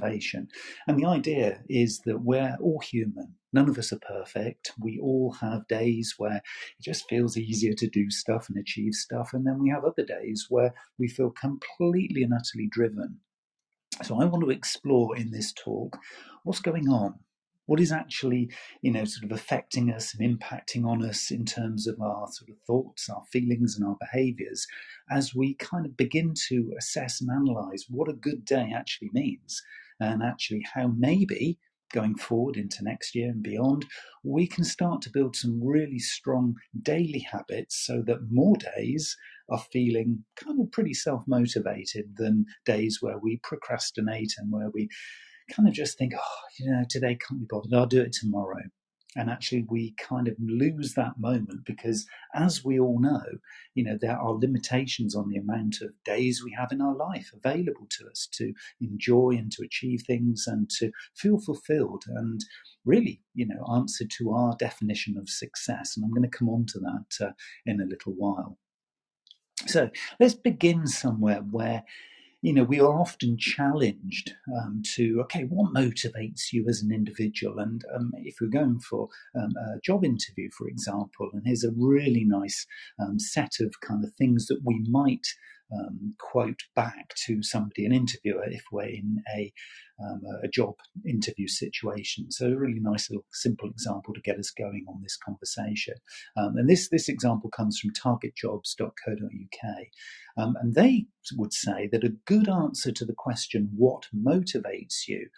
And the idea is that we're all human. None of us are perfect. We all have days where it just feels easier to do stuff and achieve stuff. And then we have other days where we feel completely and utterly driven. So I want to explore in this talk what's going on what is actually you know sort of affecting us and impacting on us in terms of our sort of thoughts our feelings and our behaviors as we kind of begin to assess and analyze what a good day actually means and actually how maybe going forward into next year and beyond we can start to build some really strong daily habits so that more days are feeling kind of pretty self motivated than days where we procrastinate and where we kind of just think, oh, you know, today can't be bothered. I'll do it tomorrow. And actually, we kind of lose that moment because, as we all know, you know, there are limitations on the amount of days we have in our life available to us to enjoy and to achieve things and to feel fulfilled and really, you know, answer to our definition of success. And I'm going to come on to that uh, in a little while. So let's begin somewhere where you know, we are often challenged um, to, okay, what motivates you as an individual? And um, if we're going for um, a job interview, for example, and here's a really nice um, set of kind of things that we might um, quote back to somebody, an interviewer, if we're in a, um, a job interview situation. So a really nice little simple example to get us going on this conversation. Um, and this this example comes from targetjobs.co.uk, um, and they would say that a good answer to the question "What motivates you?"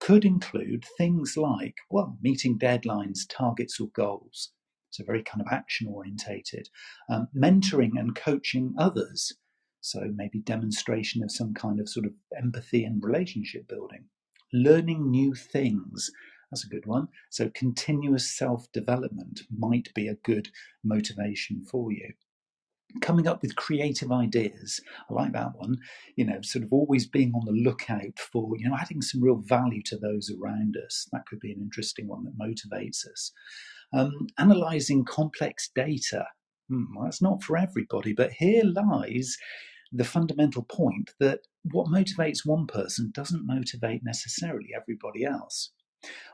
could include things like, well, meeting deadlines, targets, or goals. So very kind of action orientated, um, mentoring and coaching others. So maybe demonstration of some kind of sort of empathy and relationship building. Learning new things. That's a good one. So continuous self development might be a good motivation for you. Coming up with creative ideas. I like that one. You know, sort of always being on the lookout for, you know, adding some real value to those around us. That could be an interesting one that motivates us. Um, analyzing complex data. Hmm, well, that's not for everybody, but here lies the fundamental point that what motivates one person doesn't motivate necessarily everybody else.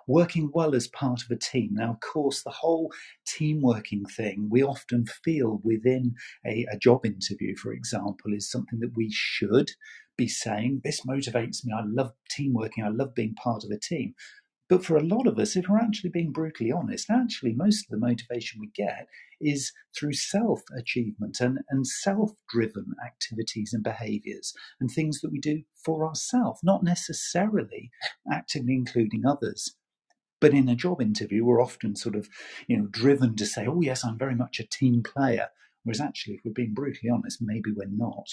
Working well as part of a team. Now, of course, the whole team working thing we often feel within a, a job interview, for example, is something that we should be saying, This motivates me. I love team working. I love being part of a team. But for a lot of us, if we're actually being brutally honest, actually most of the motivation we get is through self achievement and, and self driven activities and behaviors and things that we do for ourselves, not necessarily actively including others. But in a job interview, we're often sort of, you know, driven to say, "Oh yes, I'm very much a team player," whereas actually, if we're being brutally honest, maybe we're not.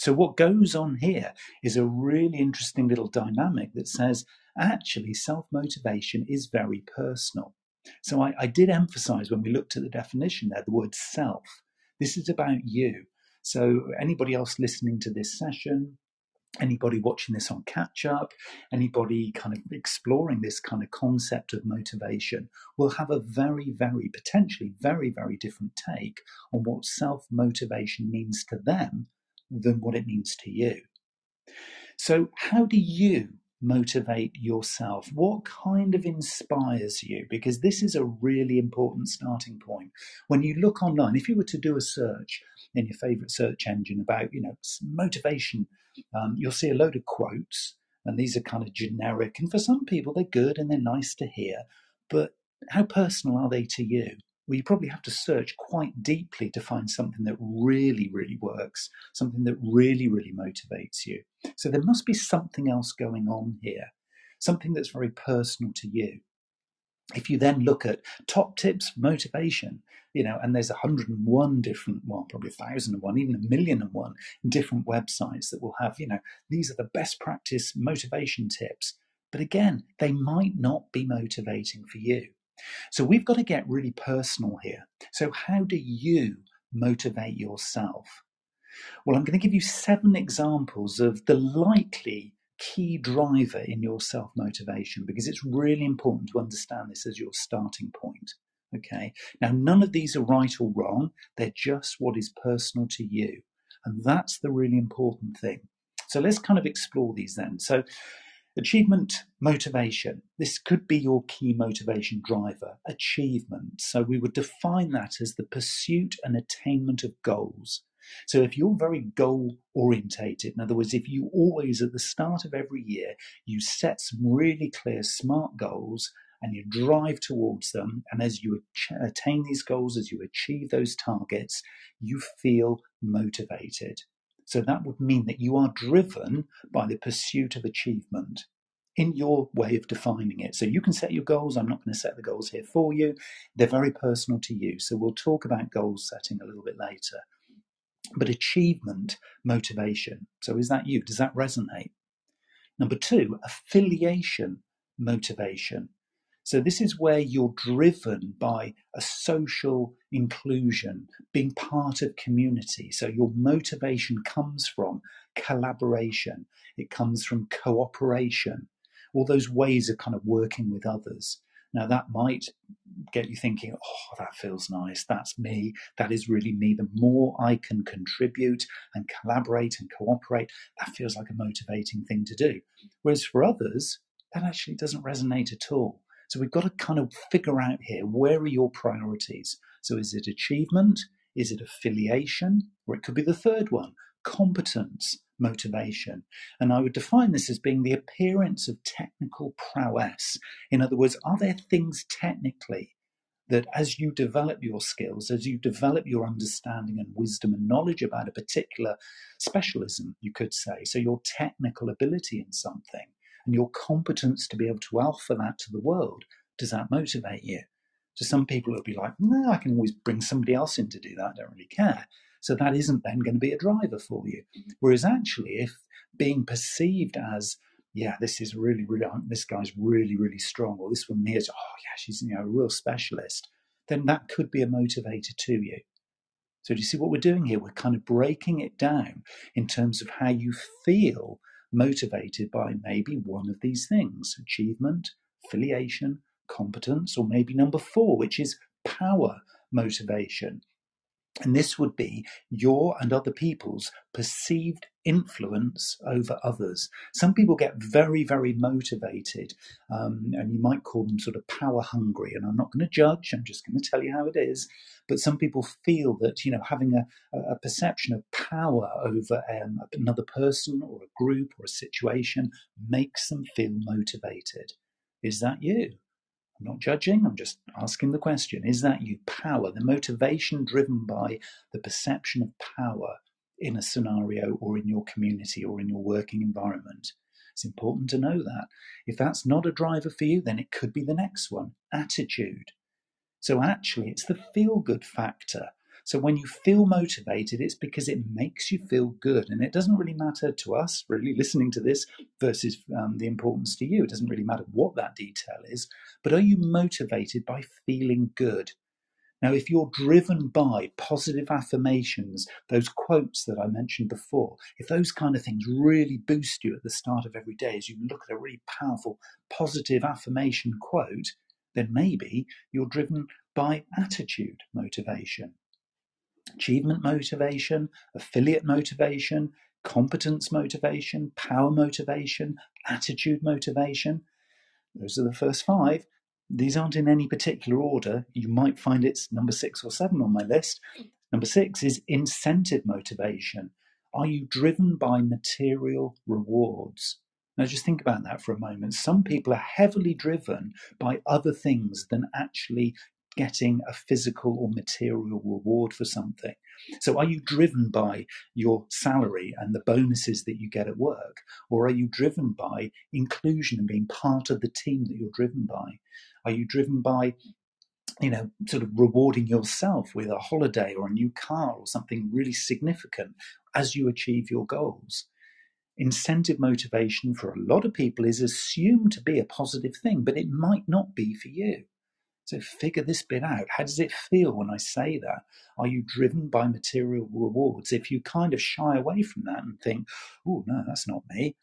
So what goes on here is a really interesting little dynamic that says actually self motivation is very personal. So I, I did emphasize when we looked at the definition there the word self. This is about you. So anybody else listening to this session, anybody watching this on catch up, anybody kind of exploring this kind of concept of motivation will have a very, very potentially very, very different take on what self motivation means to them than what it means to you. So, how do you motivate yourself? What kind of inspires you? Because this is a really important starting point. When you look online, if you were to do a search in your favorite search engine about, you know, motivation, um, you'll see a load of quotes, and these are kind of generic. And for some people, they're good and they're nice to hear, but how personal are they to you? Well, you probably have to search quite deeply to find something that really, really works, something that really, really motivates you. So there must be something else going on here, something that's very personal to you. If you then look at top tips motivation, you know, and there's 101 different, well, probably 1,001, even a million and one different websites that will have, you know, these are the best practice motivation tips. But again, they might not be motivating for you. So we've got to get really personal here. So, how do you motivate yourself? Well, I'm going to give you seven examples of the likely key driver in your self motivation because it's really important to understand this as your starting point. Okay. Now, none of these are right or wrong, they're just what is personal to you. And that's the really important thing. So let's kind of explore these then. So, Achievement motivation. This could be your key motivation driver, achievement. So we would define that as the pursuit and attainment of goals. So if you're very goal orientated, in other words, if you always at the start of every year, you set some really clear, smart goals and you drive towards them, and as you attain these goals, as you achieve those targets, you feel motivated. So that would mean that you are driven by the pursuit of achievement in your way of defining it. So you can set your goals. I'm not going to set the goals here for you. They're very personal to you. So we'll talk about goal setting a little bit later. But achievement, motivation. So is that you? Does that resonate? Number two, affiliation, motivation. So this is where you're driven by a social inclusion, being part of community. So your motivation comes from collaboration. It comes from cooperation. All those ways of kind of working with others. Now that might get you thinking, oh, that feels nice. That's me. That is really me. The more I can contribute and collaborate and cooperate, that feels like a motivating thing to do. Whereas for others, that actually doesn't resonate at all. So we've got to kind of figure out here where are your priorities? So is it achievement? Is it affiliation? Or it could be the third one competence, motivation. And I would define this as being the appearance of technical prowess. In other words, are there things technically that as you develop your skills, as you develop your understanding and wisdom and knowledge about a particular specialism, you could say, so your technical ability in something, and your competence to be able to offer that to the world, does that motivate you? To some people it'll be like, no, I can always bring somebody else in to do that. I don't really care. So that isn't then going to be a driver for you. Mm-hmm. Whereas actually, if being perceived as, yeah, this is really, really, uh, this guy's really, really strong, or this woman is, oh yeah, she's you know a real specialist, then that could be a motivator to you. So do you see what we're doing here? We're kind of breaking it down in terms of how you feel motivated by maybe one of these things achievement, affiliation, competence, or maybe number four, which is power motivation. And this would be your and other people's perceived influence over others. Some people get very, very motivated, um, and you might call them sort of power hungry. And I'm not going to judge, I'm just going to tell you how it is. But some people feel that, you know, having a, a perception of power over um, another person or a group or a situation makes them feel motivated. Is that you? I'm not judging, I'm just asking the question. Is that you? Power, the motivation driven by the perception of power in a scenario or in your community or in your working environment. It's important to know that. If that's not a driver for you, then it could be the next one attitude. So, actually, it's the feel good factor so when you feel motivated, it's because it makes you feel good. And it doesn't really matter to us, really, listening to this versus um, the importance to you. It doesn't really matter what that detail is. But are you motivated by feeling good? Now, if you're driven by positive affirmations, those quotes that I mentioned before, if those kind of things really boost you at the start of every day as you look at a really powerful positive affirmation quote, then maybe you're driven by attitude motivation achievement motivation, affiliate motivation, competence motivation, power motivation, attitude motivation. Those are the first five. These aren't in any particular order. You might find it's number six or seven on my list. Number six is incentive motivation. Are you driven by material rewards? Now, just think about that for a moment. Some people are heavily driven by other things than actually getting a physical or material reward for something. So, are you driven by your salary and the bonuses that you get at work? Or are you driven by inclusion and being part of the team that you're driven by? Are you driven by you know, sort of rewarding yourself with a holiday or a new car or something really significant as you achieve your goals. Incentive motivation for a lot of people is assumed to be a positive thing, but it might not be for you. So figure this bit out. How does it feel when I say that? Are you driven by material rewards? If you kind of shy away from that and think, oh, no, that's not me.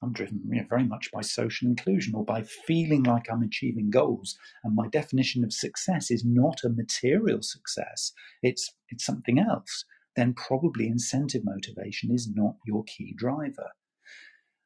I'm driven you know, very much by social inclusion or by feeling like I'm achieving goals. And my definition of success is not a material success, it's, it's something else. Then probably incentive motivation is not your key driver.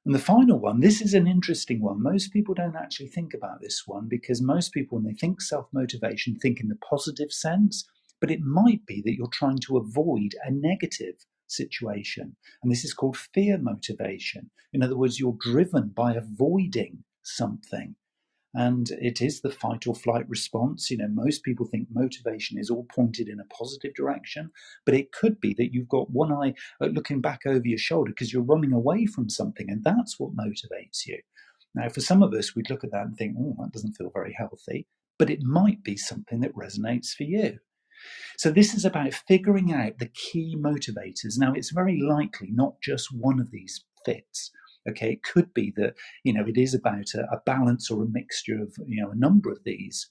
And the final one, this is an interesting one. Most people don't actually think about this one because most people, when they think self motivation, think in the positive sense, but it might be that you're trying to avoid a negative situation. And this is called fear motivation. In other words, you're driven by avoiding something and it is the fight or flight response. You know, most people think motivation is all pointed in a positive direction, but it could be that you've got one eye uh, looking back over your shoulder because you're running away from something, and that's what motivates you. Now, for some of us, we'd look at that and think, oh, that doesn't feel very healthy, but it might be something that resonates for you. So, this is about figuring out the key motivators. Now, it's very likely not just one of these fits. Okay, it could be that you know it is about a, a balance or a mixture of you know a number of these.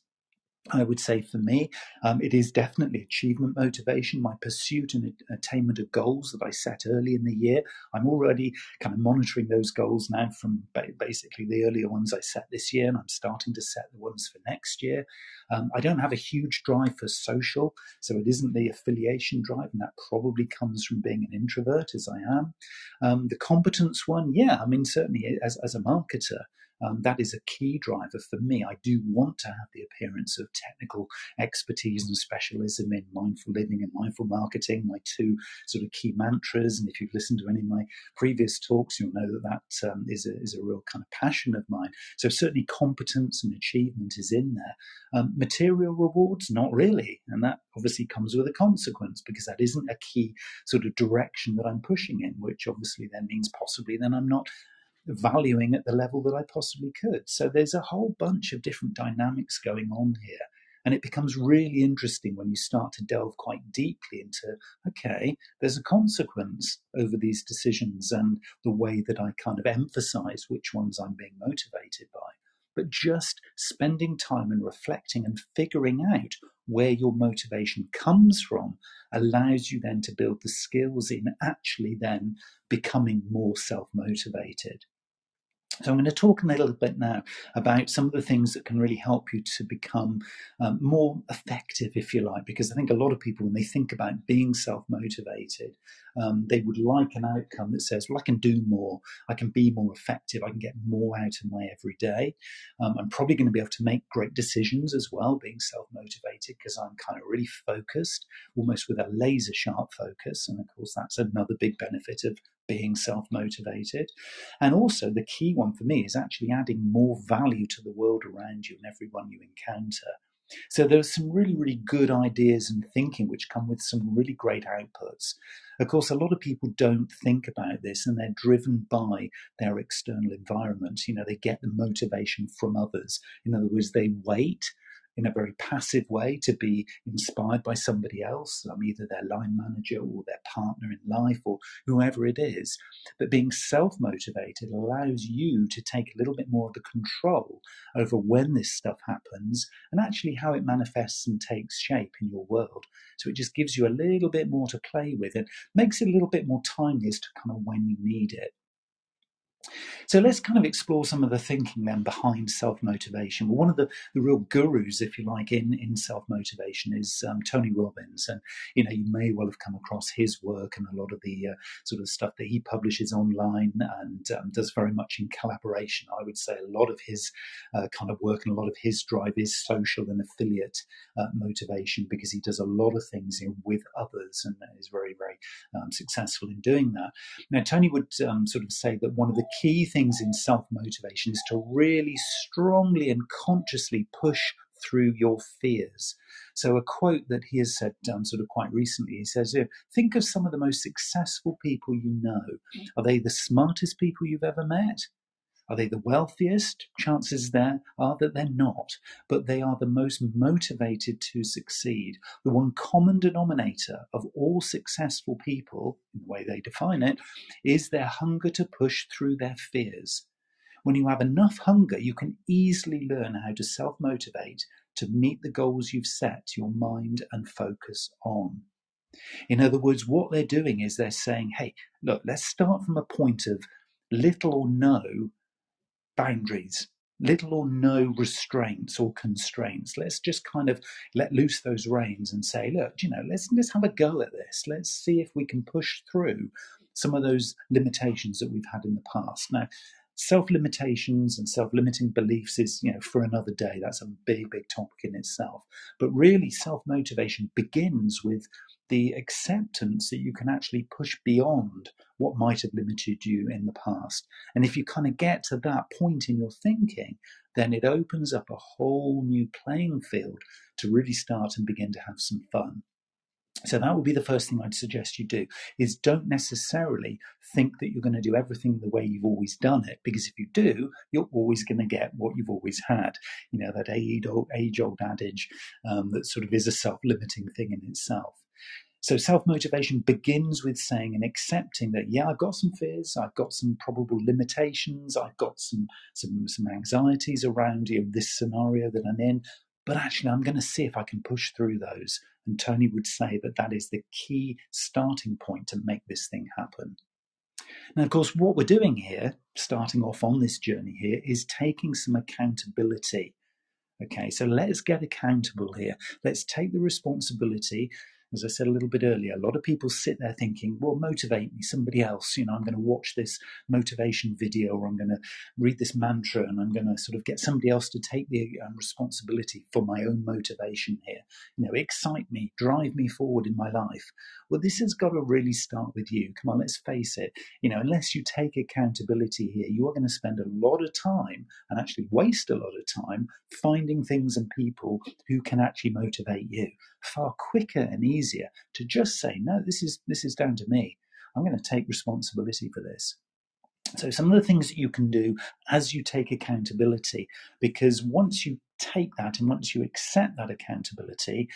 I would say for me, um, it is definitely achievement motivation, my pursuit and attainment of goals that I set early in the year. I'm already kind of monitoring those goals now from basically the earlier ones I set this year, and I'm starting to set the ones for next year. Um, I don't have a huge drive for social, so it isn't the affiliation drive, and that probably comes from being an introvert as I am. Um, the competence one, yeah, I mean, certainly as, as a marketer, um, that is a key driver for me. I do want to have the appearance of technical expertise and specialism in mindful living and mindful marketing, my two sort of key mantras. And if you've listened to any of my previous talks, you'll know that that um, is, a, is a real kind of passion of mine. So certainly competence and achievement is in there. Um, material rewards, not really. And that obviously comes with a consequence because that isn't a key sort of direction that I'm pushing in, which obviously then means possibly then I'm not valuing at the level that I possibly could. So there's a whole bunch of different dynamics going on here. And it becomes really interesting when you start to delve quite deeply into okay, there's a consequence over these decisions and the way that I kind of emphasize which ones I'm being motivated by. But just spending time and reflecting and figuring out where your motivation comes from allows you then to build the skills in actually then becoming more self motivated. So I'm going to talk a little bit now about some of the things that can really help you to become um, more effective, if you like, because I think a lot of people, when they think about being self-motivated, um, they would like an outcome that says, well, I can do more, I can be more effective, I can get more out of my everyday. Um, I'm probably going to be able to make great decisions as well, being self-motivated, because I'm kind of really focused, almost with a laser sharp focus. And of course, that's another big benefit of being self motivated. And also, the key one for me is actually adding more value to the world around you and everyone you encounter. So there are some really, really good ideas and thinking which come with some really great outputs. Of course, a lot of people don't think about this and they're driven by their external environment. You know, they get the motivation from others. In other words, they wait in a very passive way to be inspired by somebody else, um, either their line manager or their partner in life or whoever it is. But being self motivated allows you to take a little bit more of the control over when this stuff happens and actually how it manifests and takes shape in your world. So it just gives you a little bit more to play with and makes it a little bit more timely as to kind of when you need it. So let's kind of explore some of the thinking then behind self motivation. Well, one of the, the real gurus, if you like, in, in self motivation is um, Tony Robbins. And, you know, you may well have come across his work and a lot of the uh, sort of stuff that he publishes online and um, does very much in collaboration. I would say a lot of his uh, kind of work and a lot of his drive is social and affiliate uh, motivation because he does a lot of things you know, with others and is very, very um, successful in doing that. Now, Tony would um, sort of say that one of the key things in self motivation is to really strongly and consciously push through your fears. So, a quote that he has said um, sort of quite recently he says, Think of some of the most successful people you know. Are they the smartest people you've ever met? Are they the wealthiest? Chances there are that they're not, but they are the most motivated to succeed. The one common denominator of all successful people, in the way they define it, is their hunger to push through their fears. When you have enough hunger, you can easily learn how to self motivate to meet the goals you've set your mind and focus on. In other words, what they're doing is they're saying, hey, look, let's start from a point of little or no boundaries, little or no restraints or constraints. Let's just kind of let loose those reins and say, look, you know, let's let's have a go at this. Let's see if we can push through some of those limitations that we've had in the past. Now, self limitations and self limiting beliefs is, you know, for another day. That's a big, big topic in itself. But really, self motivation begins with the acceptance that you can actually push beyond what might have limited you in the past. And if you kind of get to that point in your thinking, then it opens up a whole new playing field to really start and begin to have some fun. So that would be the first thing I'd suggest you do is don't necessarily think that you're going to do everything the way you've always done it because if you do, you're always going to get what you've always had. You know that age-old adage um, that sort of is a self-limiting thing in itself. So self motivation begins with saying and accepting that yeah, I've got some fears, I've got some probable limitations, I've got some some some anxieties around you know, this scenario that I'm in, but actually I'm going to see if I can push through those. And Tony would say that that is the key starting point to make this thing happen. Now, of course, what we're doing here, starting off on this journey here, is taking some accountability. Okay, so let's get accountable here. Let's take the responsibility as I said a little bit earlier, a lot of people sit there thinking, well, motivate me, somebody else. You know, I'm going to watch this motivation video or I'm going to read this mantra and I'm going to sort of get somebody else to take the um, responsibility for my own motivation here. You know, excite me, drive me forward in my life. Well, this has got to really start with you. Come on, let's face it. You know, unless you take accountability here, you are going to spend a lot of time and actually waste a lot of time finding things and people who can actually motivate you far quicker and easier to just say, no, this is this is down to me. I'm going to take responsibility for this. So, some of the things that you can do as you take accountability, because once you take that and once you accept that accountability,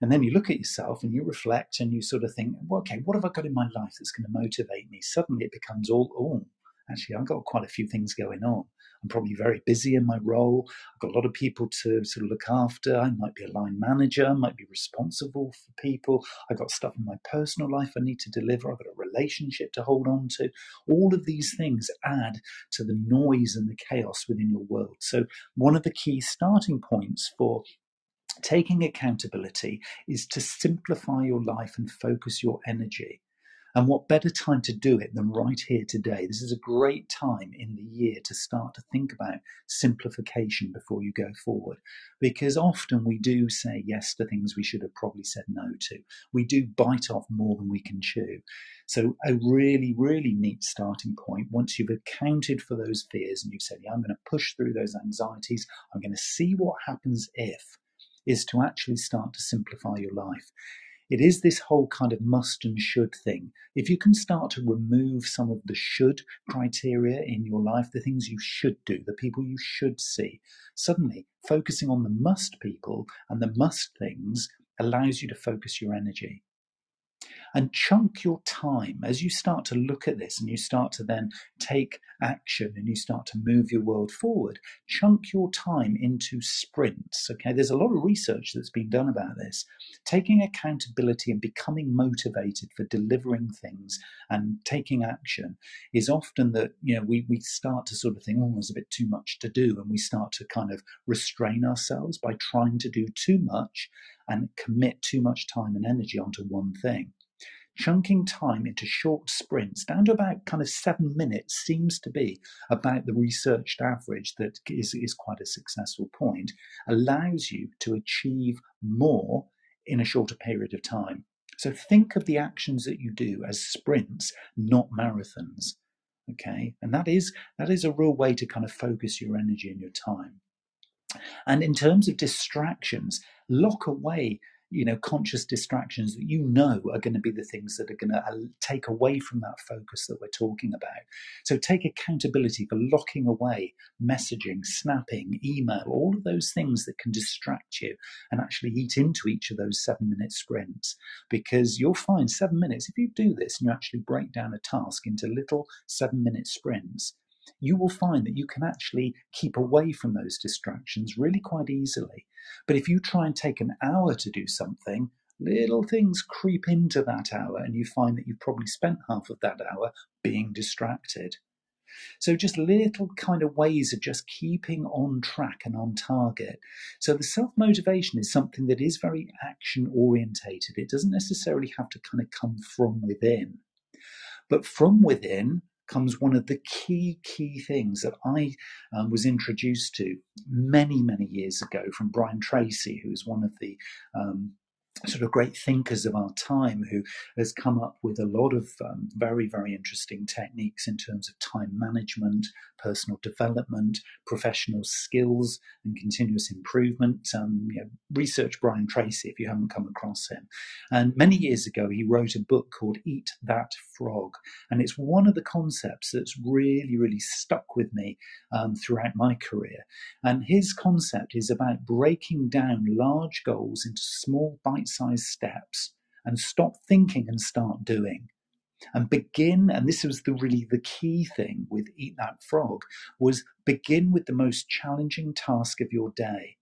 and then you look at yourself and you reflect and you sort of think, well, okay, what have I got in my life that's going to motivate me? Suddenly it becomes all, oh, actually, I've got quite a few things going on. I'm probably very busy in my role. I've got a lot of people to sort of look after. I might be a line manager, I might be responsible for people. I've got stuff in my personal life I need to deliver. I've got a relationship to hold on to. All of these things add to the noise and the chaos within your world. So, one of the key starting points for taking accountability is to simplify your life and focus your energy. And what better time to do it than right here today? This is a great time in the year to start to think about simplification before you go forward. Because often we do say yes to things we should have probably said no to. We do bite off more than we can chew. So, a really, really neat starting point once you've accounted for those fears and you've said, yeah, I'm going to push through those anxieties, I'm going to see what happens if, is to actually start to simplify your life. It is this whole kind of must and should thing. If you can start to remove some of the should criteria in your life, the things you should do, the people you should see, suddenly focusing on the must people and the must things allows you to focus your energy and chunk your time as you start to look at this and you start to then take action and you start to move your world forward. Chunk your time into sprints. Okay, there's a lot of research that's been done about this. Taking accountability and becoming motivated for delivering things and taking action is often that you know we we start to sort of think, oh, there's a bit too much to do, and we start to kind of restrain ourselves by trying to do too much and commit too much time and energy onto one thing chunking time into short sprints down to about kind of seven minutes seems to be about the researched average that is, is quite a successful point, allows you to achieve more in a shorter period of time. So think of the actions that you do as sprints, not marathons. Okay, and that is that is a real way to kind of focus your energy and your time. And in terms of distractions, lock away you know conscious distractions that you know are going to be the things that are going to uh, take away from that focus that we're talking about. So take accountability for locking away messaging snapping email all of those things that can distract you and actually eat into each of those seven minute sprints. Because you'll find seven minutes if you do this and you actually break down a task into little seven minute sprints you will find that you can actually keep away from those distractions really quite easily. But if you try and take an hour to do something, little things creep into that hour, and you find that you've probably spent half of that hour being distracted. So, just little kind of ways of just keeping on track and on target. So, the self motivation is something that is very action orientated. It doesn't necessarily have to kind of come from within. But from within comes one of the key, key things that I um, was introduced to many, many years ago from Brian Tracy, who's one of the um, sort of great thinkers of our time who has come up with a lot of um, very, very interesting techniques in terms of time management, personal development, professional skills, and continuous improvement. Um, you know, research Brian Tracy if you haven't come across him. And many years ago, he wrote a book called Eat That Frog. And it's one of the concepts that's really, really stuck with me um, throughout my career. And his concept is about breaking down large goals into small bite sized steps and stop thinking and start doing and begin and this was the really the key thing with eat that frog was begin with the most challenging task of your day.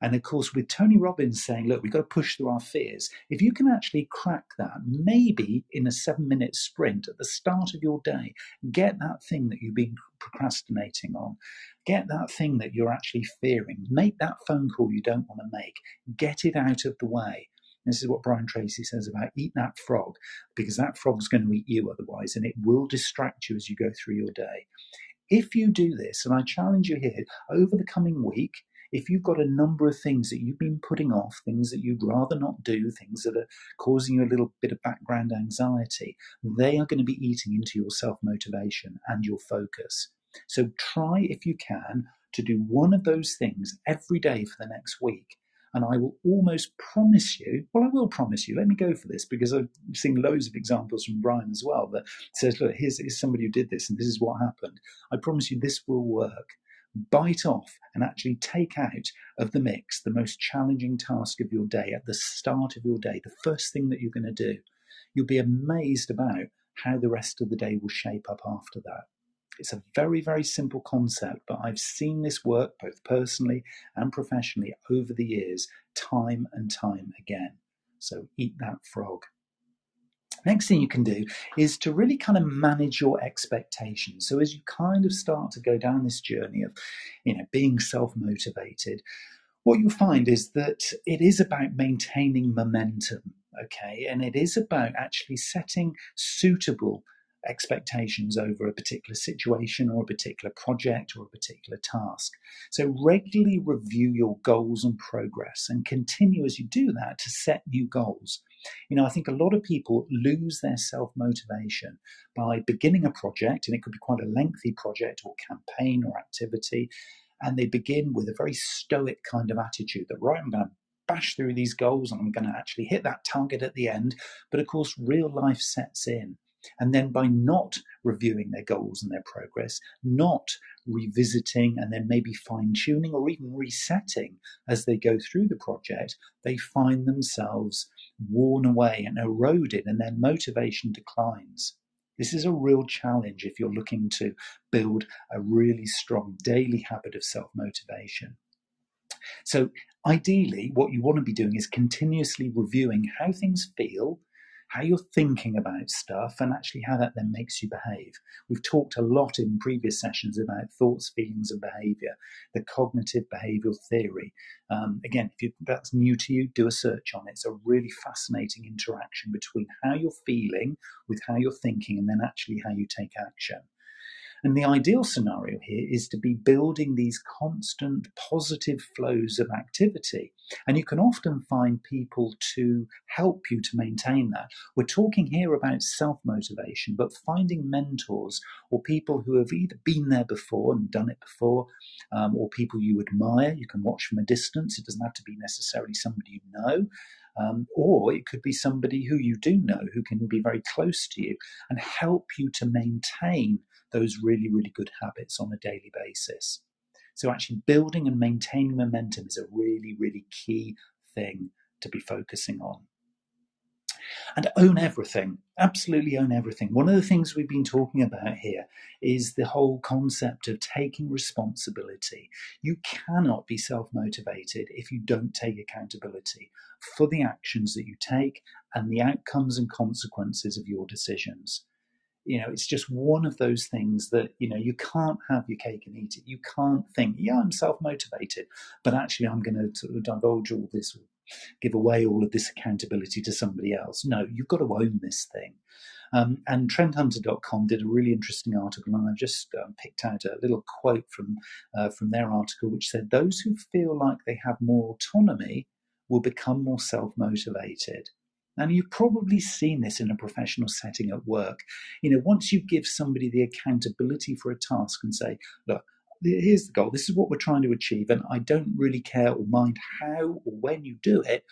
And of course with tony robbins saying look we've got to push through our fears if you can actually crack that maybe in a seven minute sprint at the start of your day get that thing that you've been procrastinating on get that thing that you're actually fearing make that phone call you don't want to make get it out of the way this is what Brian Tracy says about eat that frog, because that frog's going to eat you otherwise, and it will distract you as you go through your day. If you do this, and I challenge you here, over the coming week, if you've got a number of things that you've been putting off, things that you'd rather not do, things that are causing you a little bit of background anxiety, they are going to be eating into your self motivation and your focus. So try, if you can, to do one of those things every day for the next week. And I will almost promise you, well, I will promise you, let me go for this because I've seen loads of examples from Brian as well that says, look, here's, here's somebody who did this and this is what happened. I promise you this will work. Bite off and actually take out of the mix the most challenging task of your day at the start of your day, the first thing that you're going to do. You'll be amazed about how the rest of the day will shape up after that. It's a very, very simple concept, but I've seen this work both personally and professionally over the years, time and time again. So eat that frog. Next thing you can do is to really kind of manage your expectations. So as you kind of start to go down this journey of, you know, being self-motivated, what you'll find is that it is about maintaining momentum, okay? And it is about actually setting suitable expectations over a particular situation or a particular project or a particular task. So, regularly review your goals and progress and continue as you do that to set new goals. You know, I think a lot of people lose their self motivation by beginning a project, and it could be quite a lengthy project or campaign or activity. And they begin with a very stoic kind of attitude that, right, I'm going to bash through these goals and I'm going to actually hit that target at the end. But of course, real life sets in. And then by not reviewing their goals and their progress, not revisiting and then maybe fine tuning or even resetting as they go through the project, they find themselves worn away and eroded and their motivation declines. This is a real challenge if you're looking to build a really strong daily habit of self motivation. So, ideally, what you want to be doing is continuously reviewing how things feel how you're thinking about stuff, and actually how that then makes you behave. We've talked a lot in previous sessions about thoughts, feelings, and behavior, the cognitive behavioral theory. Um, again, if you, that's new to you, do a search on it. It's a really fascinating interaction between how you're feeling with how you're thinking, and then actually how you take action. And the ideal scenario here is to be building these constant positive flows of activity. And you can often find people to help you to maintain that. We're talking here about self motivation, but finding mentors or people who have either been there before and done it before, um, or people you admire. You can watch from a distance, it doesn't have to be necessarily somebody you know. Um, or it could be somebody who you do know who can be very close to you and help you to maintain those really, really good habits on a daily basis. So, actually, building and maintaining momentum is a really, really key thing to be focusing on. And own everything, absolutely own everything. One of the things we've been talking about here is the whole concept of taking responsibility. You cannot be self motivated if you don't take accountability for the actions that you take and the outcomes and consequences of your decisions you know it's just one of those things that you know you can't have your cake and eat it you can't think yeah i'm self-motivated but actually i'm going to sort of divulge all this give away all of this accountability to somebody else no you've got to own this thing Um, and trendhunter.com did a really interesting article, and I've just um, picked out a little quote from uh, from their article, which said, "Those who feel like they have more autonomy will become more self motivated." And you've probably seen this in a professional setting at work. You know, once you give somebody the accountability for a task and say, look, here's the goal, this is what we're trying to achieve, and I don't really care or mind how or when you do it,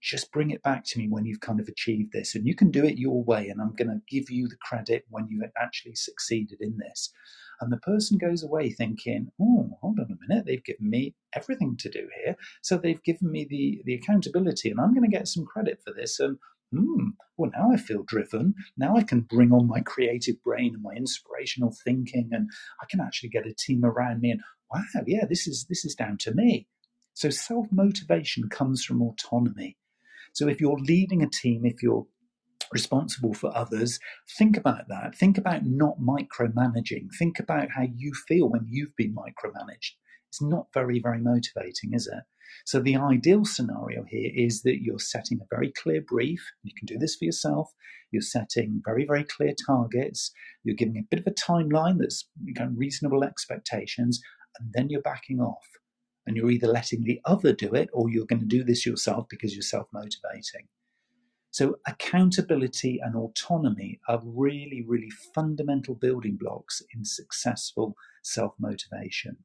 just bring it back to me when you've kind of achieved this. And you can do it your way, and I'm going to give you the credit when you've actually succeeded in this. And the person goes away thinking, oh, hold on a minute, they've given me everything to do here. So they've given me the, the accountability, and I'm going to get some credit for this. And hmm, well, now I feel driven. Now I can bring on my creative brain and my inspirational thinking, and I can actually get a team around me. And wow, yeah, this is this is down to me. So self motivation comes from autonomy. So if you're leading a team, if you're responsible for others, think about that. Think about not micromanaging. Think about how you feel when you've been micromanaged. It's not very, very motivating, is it? So the ideal scenario here is that you're setting a very clear brief. You can do this for yourself. You're setting very, very clear targets. You're giving a bit of a timeline that's reasonable expectations, and then you're backing off and you're either letting the other do it or you're going to do this yourself because you're self motivating. So, accountability and autonomy are really, really fundamental building blocks in successful self motivation.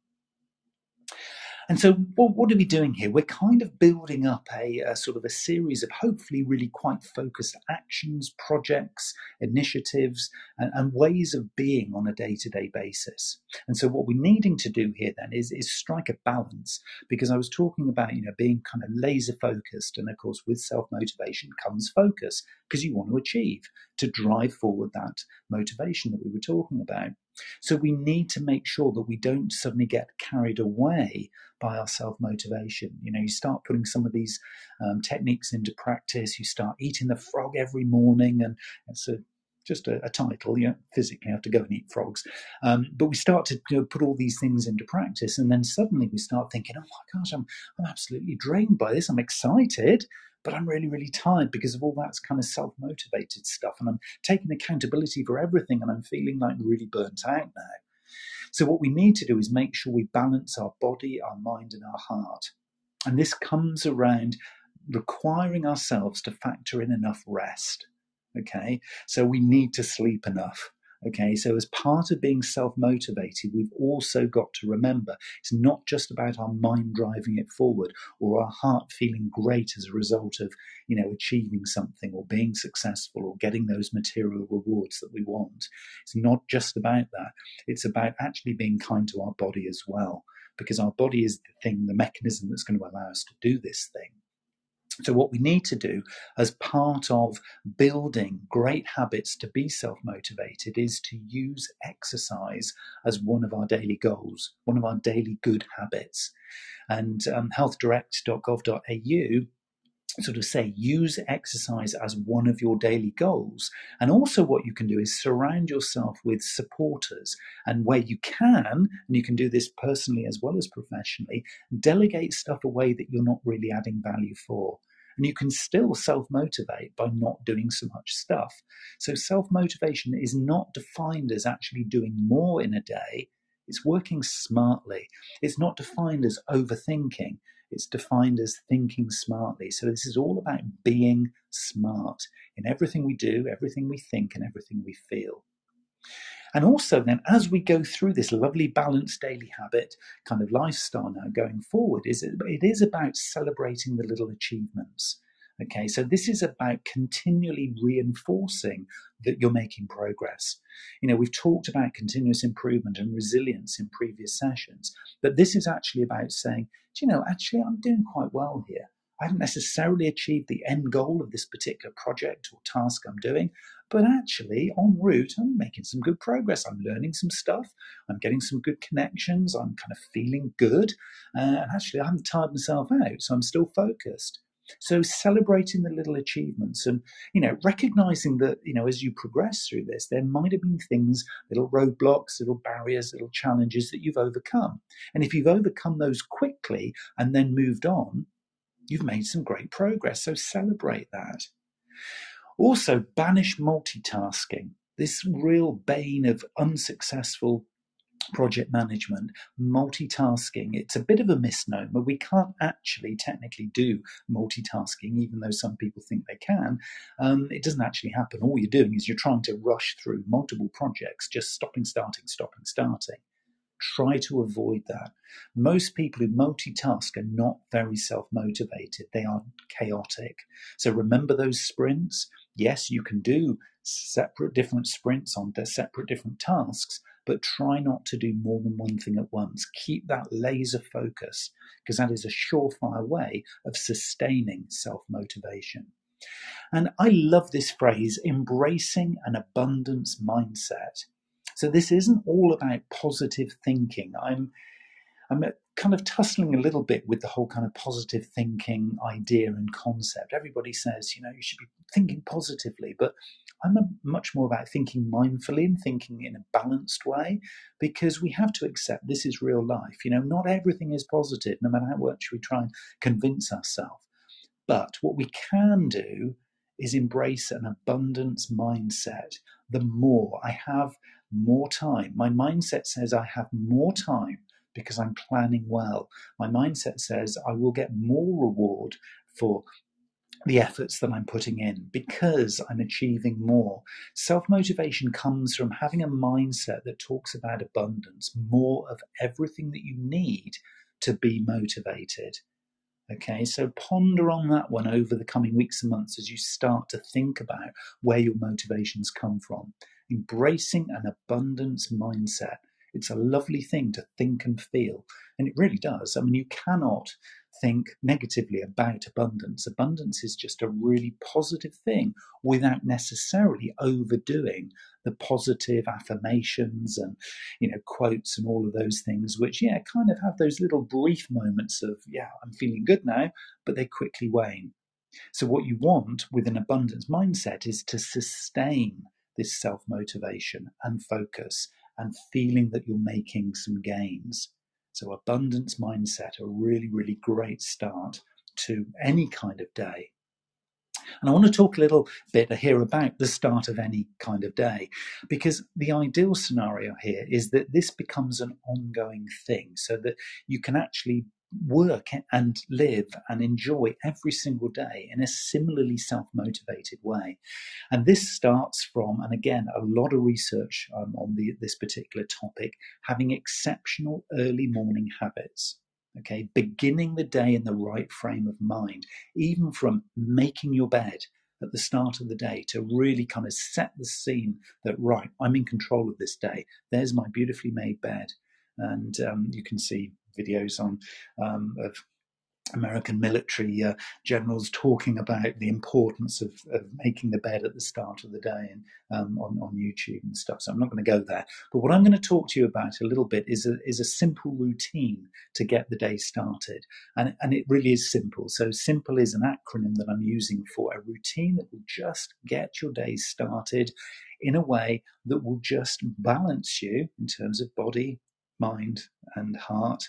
And so, what, what, are we doing here? We're kind of building up a, a, sort of a series of hopefully really quite focused actions, projects, initiatives, and, and ways of being on a day to day basis. And so, what we're needing to do here then is, is strike a balance because I was talking about you know being kind of laser focused, and of course, with self motivation comes focus because you want to achieve to drive forward that motivation that we were talking about. So we need to make sure that we don't suddenly get carried away by our self motivation. You know, you start putting some of these um, techniques into practice. You start eating the frog every morning, and it's a just a, a, title. You know, physically have to go and eat frogs. Um, but we start to you know, put all these things into practice, and then suddenly we start thinking, "Oh my gosh, I'm I'm absolutely drained by this. I'm excited." But I'm really, really tired because of all that kind of self motivated stuff. And I'm taking accountability for everything and I'm feeling like really burnt out now. So, what we need to do is make sure we balance our body, our mind, and our heart. And this comes around requiring ourselves to factor in enough rest. Okay, so we need to sleep enough. Okay, so as part of being self motivated, we've also got to remember it's not just about our mind driving it forward or our heart feeling great as a result of, you know, achieving something or being successful or getting those material rewards that we want. It's not just about that. It's about actually being kind to our body as well, because our body is the thing, the mechanism that's going to allow us to do this thing. So, what we need to do as part of building great habits to be self motivated is to use exercise as one of our daily goals, one of our daily good habits. And um, healthdirect.gov.au sort of say use exercise as one of your daily goals. And also, what you can do is surround yourself with supporters. And where you can, and you can do this personally as well as professionally, delegate stuff away that you're not really adding value for. And you can still self motivate by not doing so much stuff. So, self motivation is not defined as actually doing more in a day, it's working smartly. It's not defined as overthinking, it's defined as thinking smartly. So, this is all about being smart in everything we do, everything we think, and everything we feel. And also, then, as we go through this lovely balanced daily habit kind of lifestyle now going forward, is it, it is about celebrating the little achievements. Okay, so this is about continually reinforcing that you're making progress. You know, we've talked about continuous improvement and resilience in previous sessions, but this is actually about saying, do you know, actually, I'm doing quite well here. I haven't necessarily achieved the end goal of this particular project or task I'm doing, but actually, en route, I'm making some good progress. I'm learning some stuff. I'm getting some good connections. I'm kind of feeling good. Uh, and actually, I haven't tired myself out, so I'm still focused. So celebrating the little achievements and, you know, recognizing that, you know, as you progress through this, there might have been things, little roadblocks, little barriers, little challenges that you've overcome. And if you've overcome those quickly and then moved on, you've made some great progress. So celebrate that. Also, banish multitasking. This real bane of unsuccessful project management, multitasking. It's a bit of a misnomer. We can't actually technically do multitasking, even though some people think they can. Um, it doesn't actually happen. All you're doing is you're trying to rush through multiple projects, just stopping, starting, stopping, starting. Try to avoid that. Most people who multitask are not very self motivated, they are chaotic. So remember those sprints. Yes, you can do separate different sprints on separate different tasks, but try not to do more than one thing at once. Keep that laser focus because that is a surefire way of sustaining self motivation. And I love this phrase, embracing an abundance mindset. So this isn't all about positive thinking. I'm I'm kind of tussling a little bit with the whole kind of positive thinking idea and concept. Everybody says, you know, you should be thinking positively, but I'm a, much more about thinking mindfully and thinking in a balanced way because we have to accept this is real life. You know, not everything is positive, no matter how much we try and convince ourselves. But what we can do is embrace an abundance mindset. The more I have more time, my mindset says I have more time because I'm planning well. My mindset says I will get more reward for the efforts that I'm putting in because I'm achieving more. Self motivation comes from having a mindset that talks about abundance, more of everything that you need to be motivated. Okay, so ponder on that one over the coming weeks and months as you start to think about where your motivations come from. Embracing an abundance mindset. It's a lovely thing to think and feel, and it really does. I mean, you cannot think negatively about abundance. Abundance is just a really positive thing without necessarily overdoing the positive affirmations and you know quotes and all of those things which yeah kind of have those little brief moments of yeah I'm feeling good now but they quickly wane. So what you want with an abundance mindset is to sustain this self motivation and focus and feeling that you're making some gains. So, abundance mindset, a really, really great start to any kind of day. And I want to talk a little bit here about the start of any kind of day, because the ideal scenario here is that this becomes an ongoing thing so that you can actually work and live and enjoy every single day in a similarly self motivated way. And this starts from, and again, a lot of research um, on the, this particular topic, having exceptional early morning habits. Okay, beginning the day in the right frame of mind, even from making your bed at the start of the day to really kind of set the scene that, right, I'm in control of this day. There's my beautifully made bed. And um, you can see videos on um, of American military uh, generals talking about the importance of, of, making the bed at the start of the day and um, on, on YouTube and stuff. So I'm not going to go there. But what I'm going to talk to you about a little bit is a, is a simple routine to get the day started. And, and it really is simple. So simple is an acronym that I'm using for a routine that will just get your day started in a way that will just balance you in terms of body, mind, and heart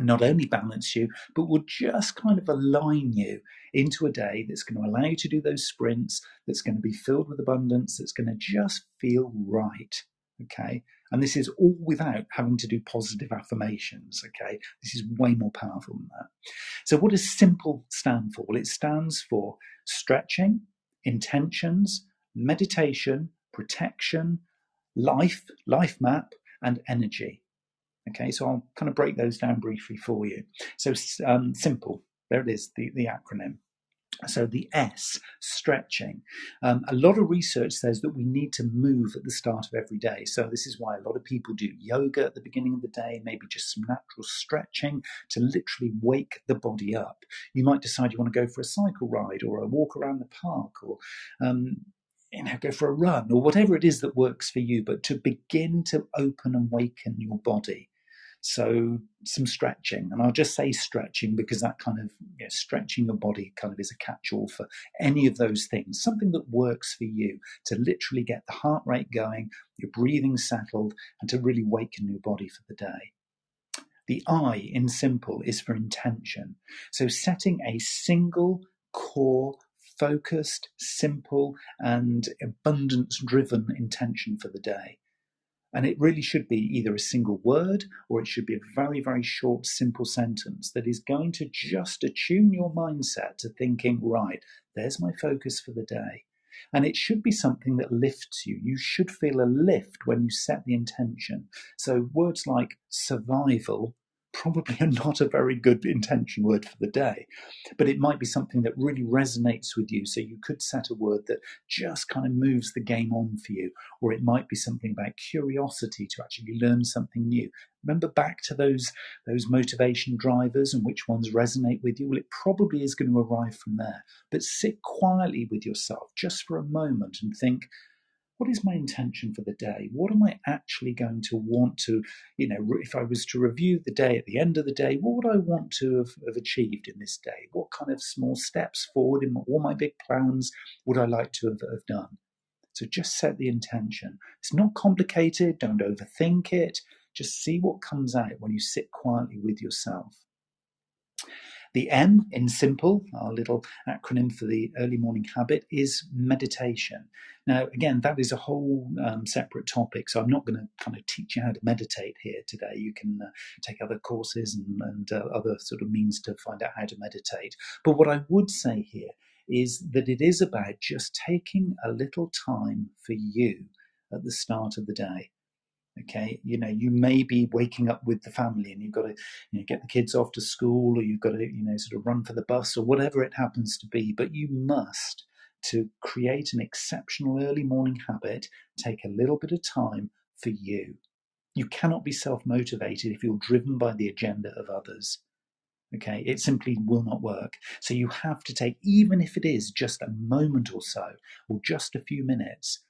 not only balance you, but will just kind of align you into a day that's going to allow you to do those sprints, that's going to be filled with abundance, that's going to just feel right. Okay. And this is all without having to do positive affirmations. Okay. This is way more powerful than that. So, what does simple stand for? Well, it stands for stretching, intentions, meditation, protection, life, life map, and energy. Okay, so I'll kind of break those down briefly for you. So um, simple, there it is, the, the acronym. So the S, stretching. Um, a lot of research says that we need to move at the start of every day. So this is why a lot of people do yoga at the beginning of the day, maybe just some natural stretching to literally wake the body up. You might decide you want to go for a cycle ride or a walk around the park or um, you know, go for a run or whatever it is that works for you, but to begin to open and waken your body so some stretching, and I'll just say stretching because that kind of you know, stretching your body kind of is a catch-all for any of those things. Something that works for you to literally get the heart rate going, your breathing settled, and to really waken your body for the day. The I in simple is for intention. So setting a single core focused, simple, and abundance driven intention for the day. And it really should be either a single word or it should be a very, very short, simple sentence that is going to just attune your mindset to thinking, right, there's my focus for the day. And it should be something that lifts you. You should feel a lift when you set the intention. So words like survival probably not a very good intention word for the day, but it might be something that really resonates with you. So you could set a word that just kind of moves the game on for you, or it might be something about curiosity to actually learn something new. Remember back to those those motivation drivers and which ones resonate with you. Well, it probably is going to arrive from there. But sit quietly with yourself just for a moment and think what is my intention for the day? What am I actually going to want to, you know, if I was to review the day at the end of the day, what would I want to have, have achieved in this day? What kind of small steps forward in all my big plans would I like to have, have done? So just set the intention. It's not complicated, don't overthink it. Just see what comes out when you sit quietly with yourself. The M in simple, our little acronym for the early morning habit, is meditation. Now, again, that is a whole um, separate topic, so I'm not going to kind of teach you how to meditate here today. You can uh, take other courses and, and uh, other sort of means to find out how to meditate. But what I would say here is that it is about just taking a little time for you at the start of the day. Okay, you know, you may be waking up with the family and you've got to you know, get the kids off to school or you've got to, you know, sort of run for the bus or whatever it happens to be, but you must, to create an exceptional early morning habit, take a little bit of time for you. You cannot be self motivated if you're driven by the agenda of others. Okay, it simply will not work. So you have to take, even if it is just a moment or so, or just a few minutes,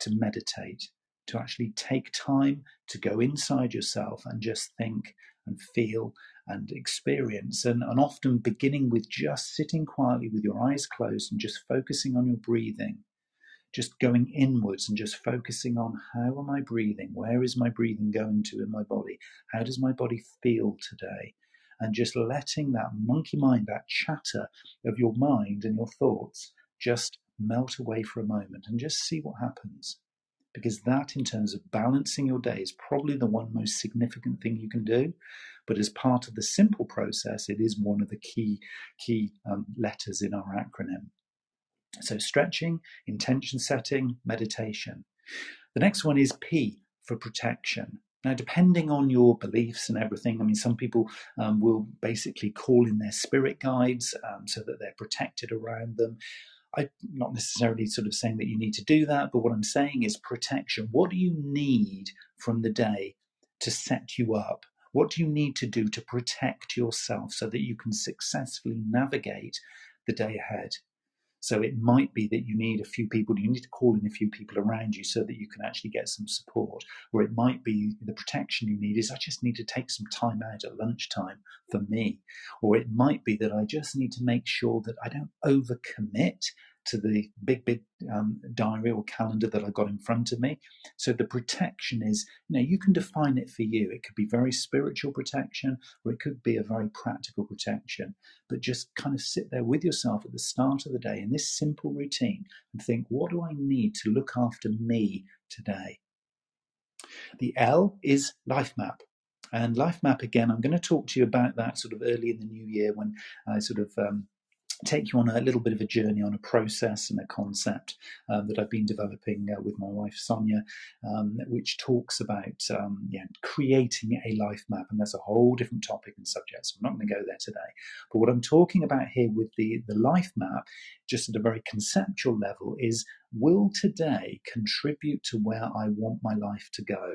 to meditate to actually take time to go inside yourself and just think and feel and experience. And, and often beginning with just sitting quietly with your eyes closed and just focusing on your breathing, just going inwards and just focusing on how am I breathing? Where is my breathing going to in my body? How does my body feel today? And just letting that monkey mind, that chatter of your mind and your thoughts just melt away for a moment and just see what happens because that, in terms of balancing your day, is probably the one most significant thing you can do. But as part of the simple process, it is one of the key key um, letters in our acronym. So, stretching, intention setting, meditation. The next one is P for protection. Now, depending on your beliefs and everything, I mean, some people um, will basically call in their spirit guides um, so that they're protected around them. I'm not necessarily sort of saying that you need to do that, but what I'm saying is protection. What do you need from the day to set you up? What do you need to do to protect yourself so that you can successfully navigate the day ahead? So it might be that you need a few people, you need to call in a few people around you so that you can actually get some support. Or it might be the protection you need is I just need to take some time out at lunchtime for me. Or it might be that I just need to make sure that I don't overcommit to the big, big um, diary or calendar that I got in front of me. So the protection is, you know, you can define it for you. It could be very spiritual protection or it could be a very practical protection. But just kind of sit there with yourself at the start of the day in this simple routine and think, what do I need to look after me today? The L is Life Map. And Life Map, again, I'm going to talk to you about that sort of early in the new year when I sort of um, take you on a little bit of a journey on a process and a concept um, that I've been developing uh, with my wife Sonia, um, which talks about um, yeah, creating a life map. And that's a whole different topic and subject, so I'm not going to go there today. But what I'm talking about here with the, the life map, just at a very conceptual level, is will today contribute to where I want my life to go?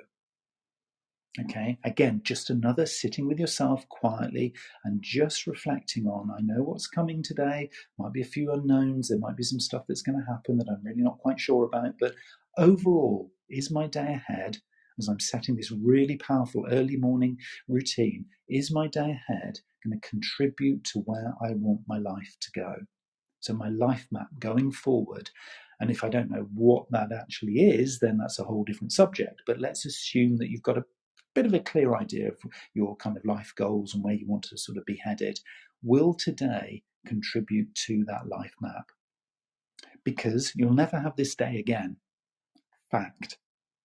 Okay, again, just another sitting with yourself quietly and just reflecting on I know what's coming today. Might be a few unknowns, there might be some stuff that's going to happen that I'm really not quite sure about, but overall, is my day ahead as I'm setting this really powerful early morning routine? Is my day ahead going to contribute to where I want my life to go? So, my life map going forward and if I don't know what that actually is, then that's a whole different subject. But let's assume that you've got a bit of a clear idea of your kind of life goals and where you want to sort of be headed, will today contribute to that life map? because you'll never have this day again. Fact.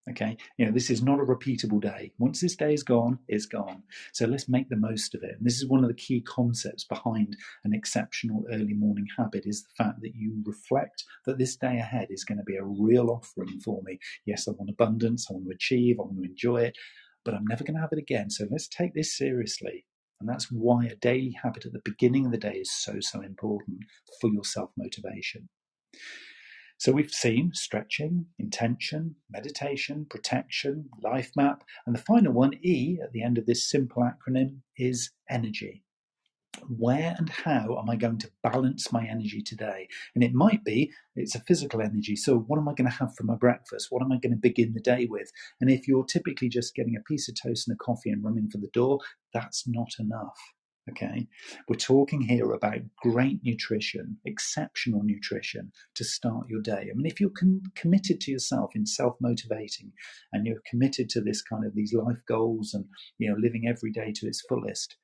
Okay, you know, this is not a repeatable day. Once this day is gone, it's gone. So let's make the most of it. And this is one of the key concepts behind an exceptional early morning habit is the fact that you reflect that this day ahead is going to be a real offering for me. Yes, I want abundance, I want to achieve, I want to enjoy it, but I'm never going to have it again. So let's take this seriously. And that's why a daily habit at the beginning of the day is so, so important for your self motivation. So we've seen stretching, intention, meditation, protection, life map, and the final one, E, at the end of this simple acronym, is energy. Where and how am I going to balance my energy today? And it might be it's a physical energy. So, what am I going to have for my breakfast? What am I going to begin the day with? And if you're typically just getting a piece of toast and a coffee and running for the door, that's not enough. Okay, we're talking here about great nutrition, exceptional nutrition to start your day. I mean, if you're com- committed to yourself in self motivating and you're committed to this kind of these life goals and you know living every day to its fullest,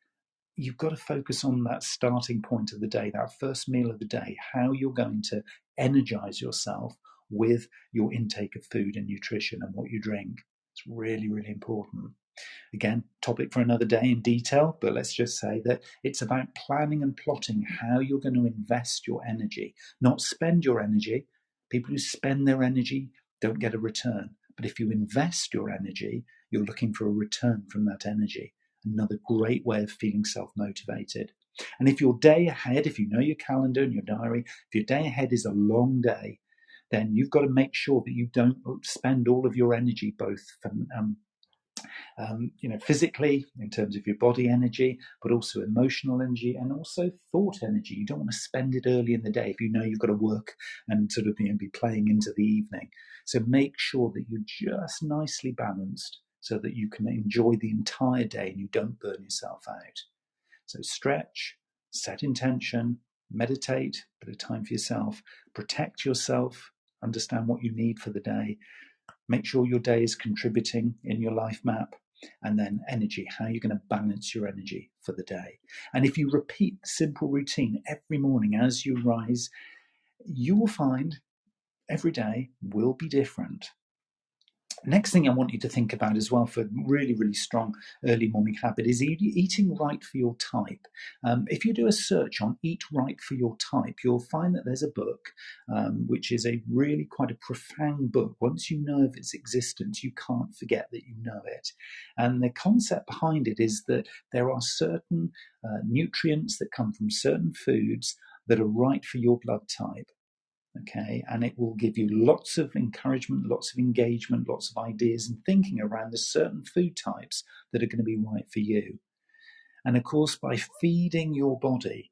you've got to focus on that starting point of the day, that first meal of the day, how you're going to energize yourself with your intake of food and nutrition and what you drink. It's really, really important. Again, topic for another day in detail, but let's just say that it's about planning and plotting how you're going to invest your energy, not spend your energy. People who spend their energy don't get a return. But if you invest your energy, you're looking for a return from that energy. Another great way of feeling self motivated. And if your day ahead, if you know your calendar and your diary, if your day ahead is a long day, then you've got to make sure that you don't spend all of your energy both um, um, you know, physically in terms of your body energy, but also emotional energy and also thought energy. You don't want to spend it early in the day if you know you've got to work and sort of you know, be playing into the evening. So make sure that you're just nicely balanced so that you can enjoy the entire day and you don't burn yourself out. So stretch, set intention, meditate, bit of time for yourself, protect yourself, understand what you need for the day, Make sure your day is contributing in your life map. And then energy, how you're going to balance your energy for the day. And if you repeat the simple routine every morning as you rise, you will find every day will be different. Next thing I want you to think about as well for really, really strong early morning habit is eating right for your type. Um, if you do a search on Eat Right for Your Type, you'll find that there's a book um, which is a really quite a profound book. Once you know of its existence, you can't forget that you know it. And the concept behind it is that there are certain uh, nutrients that come from certain foods that are right for your blood type okay and it will give you lots of encouragement lots of engagement lots of ideas and thinking around the certain food types that are going to be right for you and of course by feeding your body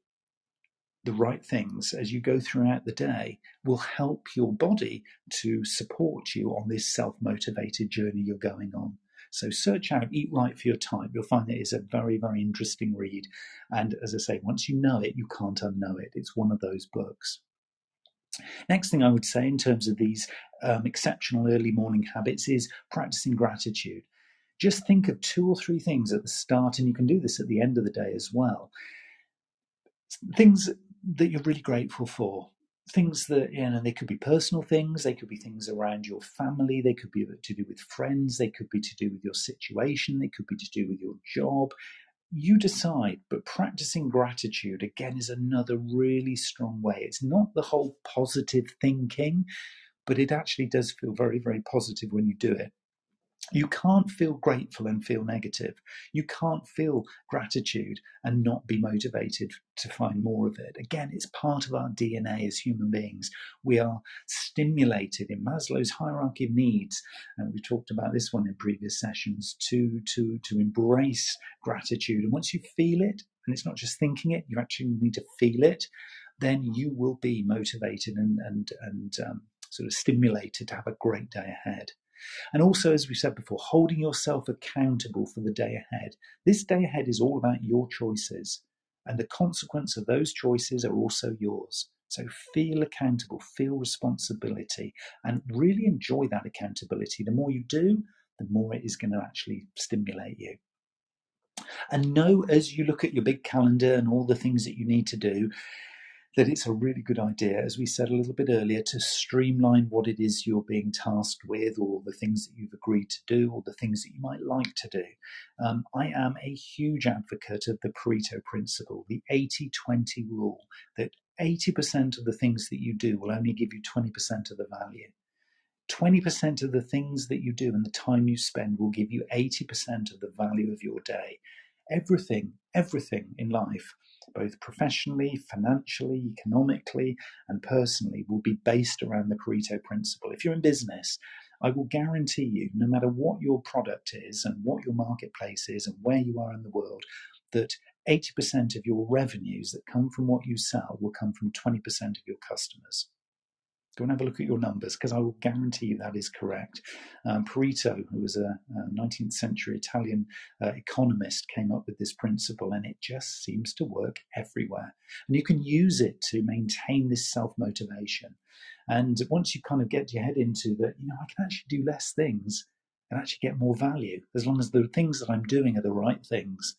the right things as you go throughout the day will help your body to support you on this self-motivated journey you're going on so search out Eat Right for Your Type. You'll find it is a very, very interesting read. And as I say, once you know it, you can't unknow it. It's one of those books. Next thing I would say in terms of these um, exceptional early morning habits is practicing gratitude. Just think of two or three things at the start, and you can do this at the end of the day as well. Things that you're really grateful for. Things that, you know, they could be personal things, they could be things around your family, they could be to do with friends, they could be to do with your situation, they could be to do with your job, you decide, but practicing gratitude again is another really strong way. It's not the whole positive thinking, but it actually does feel very, very positive when you do it. You can't feel grateful and feel negative. You can't feel gratitude and not be motivated to find more of it. Again, it's part of our DNA as human beings. We are stimulated in Maslow's hierarchy of needs, and we talked about this one in previous sessions, to, to, to embrace gratitude. And once you feel it, and it's not just thinking it, you actually need to feel it, then you will be motivated and, and, and um, sort of stimulated to have a great day ahead. And also, as we said before, holding yourself accountable for the day ahead. This day ahead is all about your choices, and the consequence of those choices are also yours. So feel accountable, feel responsibility, and really enjoy that accountability. The more you do, the more it is going to actually stimulate you. And know as you look at your big calendar and all the things that you need to do, that it's a really good idea, as we said a little bit earlier, to streamline what it is you're being tasked with, or the things that you've agreed to do, or the things that you might like to do. Um, I am a huge advocate of the Pareto principle, the 80 20 rule, that 80% of the things that you do will only give you 20% of the value. 20% of the things that you do and the time you spend will give you 80% of the value of your day. Everything, everything in life both professionally, financially, economically, and personally, will be based around the Pareto principle. If you're in business, I will guarantee you, no matter what your product is and what your marketplace is and where you are in the world, that 80% of your revenues that come from what you sell will come from 20% of your customers. Go and have a look at your numbers because I will guarantee you that is correct. Um, Pareto, who was a, a 19th century Italian uh, economist, came up with this principle and it just seems to work everywhere. And you can use it to maintain this self motivation. And once you kind of get your head into that, you know, I can actually do less things and actually get more value as long as the things that I'm doing are the right things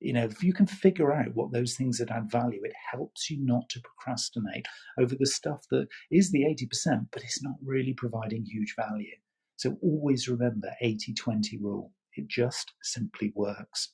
you know, if you can figure out what those things that add value, it helps you not to procrastinate over the stuff that is the 80%, but it's not really providing huge value. So always remember 80 20 rule. It just simply works.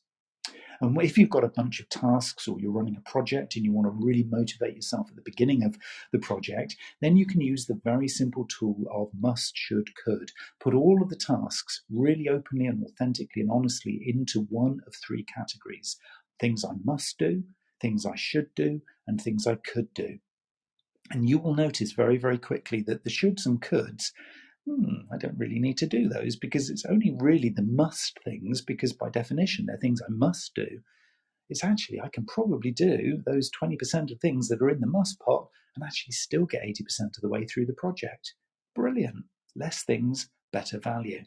And if you've got a bunch of tasks or you're running a project and you want to really motivate yourself at the beginning of the project, then you can use the very simple tool of must, should, could. Put all of the tasks really openly and authentically and honestly into one of three categories things I must do, things I should do, and things I could do. And you will notice very, very quickly that the shoulds and coulds hmm, I don't really need to do those because it's only really the must things, because by definition, they're things I must do. It's actually, I can probably do those 20% of things that are in the must pot and actually still get 80% of the way through the project. Brilliant. Less things, better value.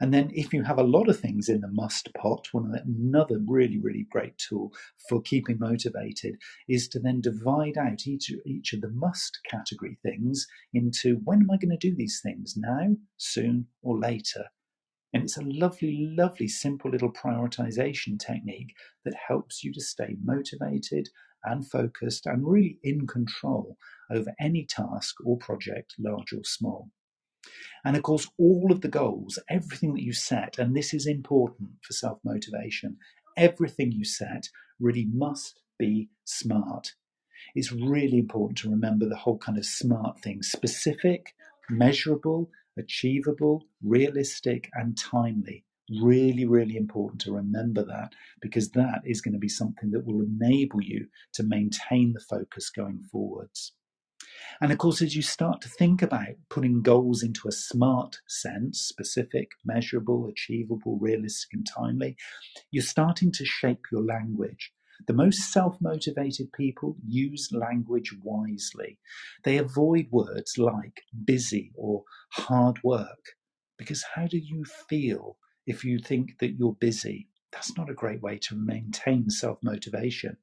And then if you have a lot of things in the must pot, one another really, really great tool for keeping motivated is to then divide out each, each of the must category things into when am I going to do these things? Now, soon, or later? And it's a lovely, lovely, simple little prioritization technique that helps you to stay motivated and focused and really in control over any task or project, large or small. And of course, all of the goals, everything that you set, and this is important for self motivation, everything you set really must be smart. It's really important to remember the whole kind of smart thing specific, measurable, achievable, realistic, and timely. Really, really important to remember that because that is going to be something that will enable you to maintain the focus going forwards. And of course, as you start to think about putting goals into a smart sense, specific, measurable, achievable, realistic, and timely, you're starting to shape your language. The most self motivated people use language wisely. They avoid words like busy or hard work because how do you feel if you think that you're busy? That's not a great way to maintain self motivation.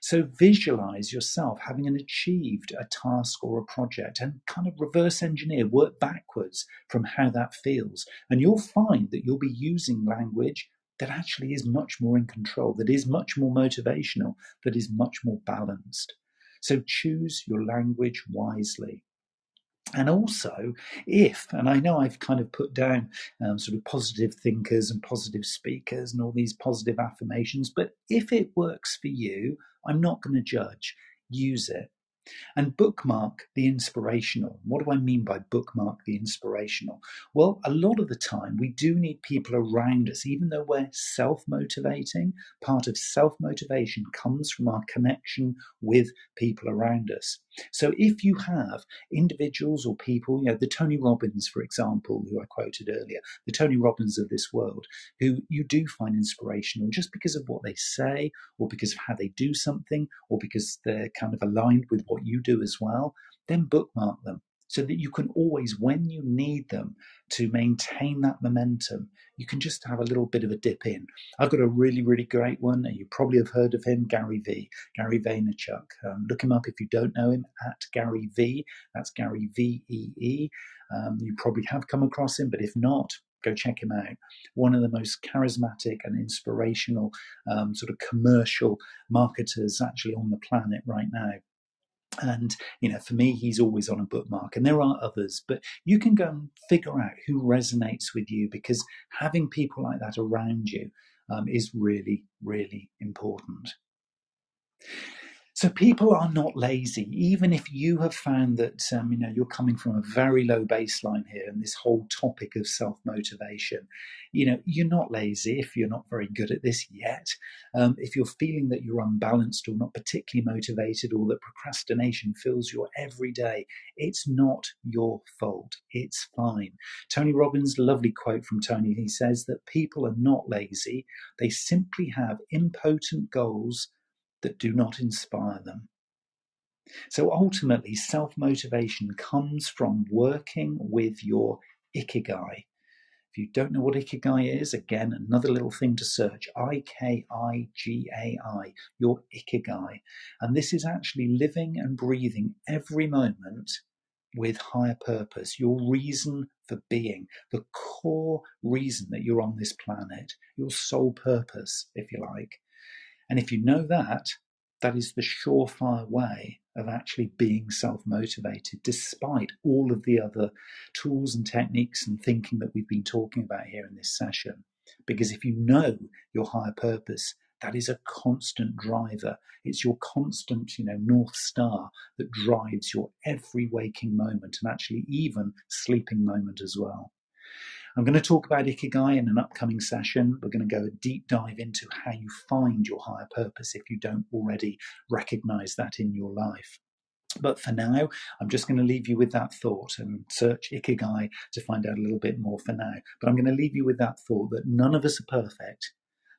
So visualize yourself having achieved a task or a project and kind of reverse engineer, work backwards from how that feels. And you'll find that you'll be using language that actually is much more in control, that is much more motivational, that is much more balanced. So choose your language wisely. And also, if, and I know I've kind of put down um, sort of positive thinkers and positive speakers and all these positive affirmations, but if it works for you, I'm not going to judge. Use it. And bookmark the inspirational. What do I mean by bookmark the inspirational? Well, a lot of the time we do need people around us, even though we're self motivating. Part of self motivation comes from our connection with people around us. So if you have individuals or people, you know, the Tony Robbins, for example, who I quoted earlier, the Tony Robbins of this world, who you do find inspirational just because of what they say or because of how they do something or because they're kind of aligned with what you do as well, then bookmark them so that you can always, when you need them to maintain that momentum, you can just have a little bit of a dip in. I've got a really, really great one. And you probably have heard of him, Gary V. Gary Vaynerchuk. Um, look him up if you don't know him at Gary V. That's Gary V E E. Um, you probably have come across him, but if not, go check him out. One of the most charismatic and inspirational um, sort of commercial marketers actually on the planet right now. And, you know, for me, he's always on a bookmark, and there are others, but you can go and figure out who resonates with you because having people like that around you um, is really, really important. So people are not lazy, even if you have found that um, you know you're coming from a very low baseline here, and this whole topic of self motivation. You know, you're not lazy if you're not very good at this yet. Um, if you're feeling that you're unbalanced or not particularly motivated, or that procrastination fills your every day, it's not your fault. It's fine. Tony Robbins, lovely quote from Tony. He says that people are not lazy; they simply have impotent goals that do not inspire them. So ultimately, self motivation comes from working with your ikigai. If you don't know what ikigai is, again, another little thing to search I K I G A I, your ikigai. And this is actually living and breathing every moment with higher purpose, your reason for being, the core reason that you're on this planet, your sole purpose, if you like. And if you know that, that is the surefire way of actually being self motivated, despite all of the other tools and techniques and thinking that we've been talking about here in this session. Because if you know your higher purpose, that is a constant driver. It's your constant, you know, north star that drives your every waking moment and actually even sleeping moment as well. I'm going to talk about Ikigai in an upcoming session. We're going to go a deep dive into how you find your higher purpose if you don't already recognize that in your life. But for now, I'm just going to leave you with that thought and search Ikigai to find out a little bit more for now. But I'm going to leave you with that thought that none of us are perfect.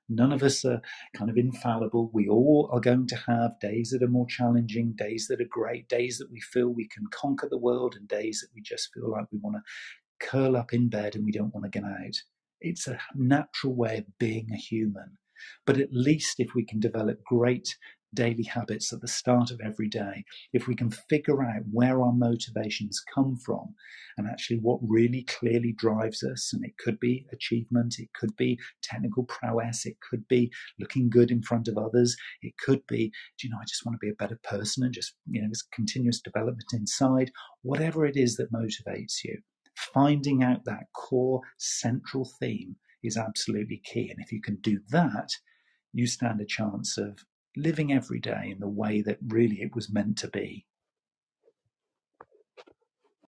None of us are kind of infallible. We all are going to have days that are more challenging, days that are great, days that we feel we can conquer the world, and days that we just feel like we want to curl up in bed and we don't want to get out. It's a natural way of being a human. But at least if we can develop great daily habits at the start of every day, if we can figure out where our motivations come from and actually what really clearly drives us, and it could be achievement, it could be technical prowess, it could be looking good in front of others, it could be, do you know, I just want to be a better person and just, you know, this continuous development inside, whatever it is that motivates you finding out that core central theme is absolutely key. And if you can do that, you stand a chance of living every day in the way that really it was meant to be.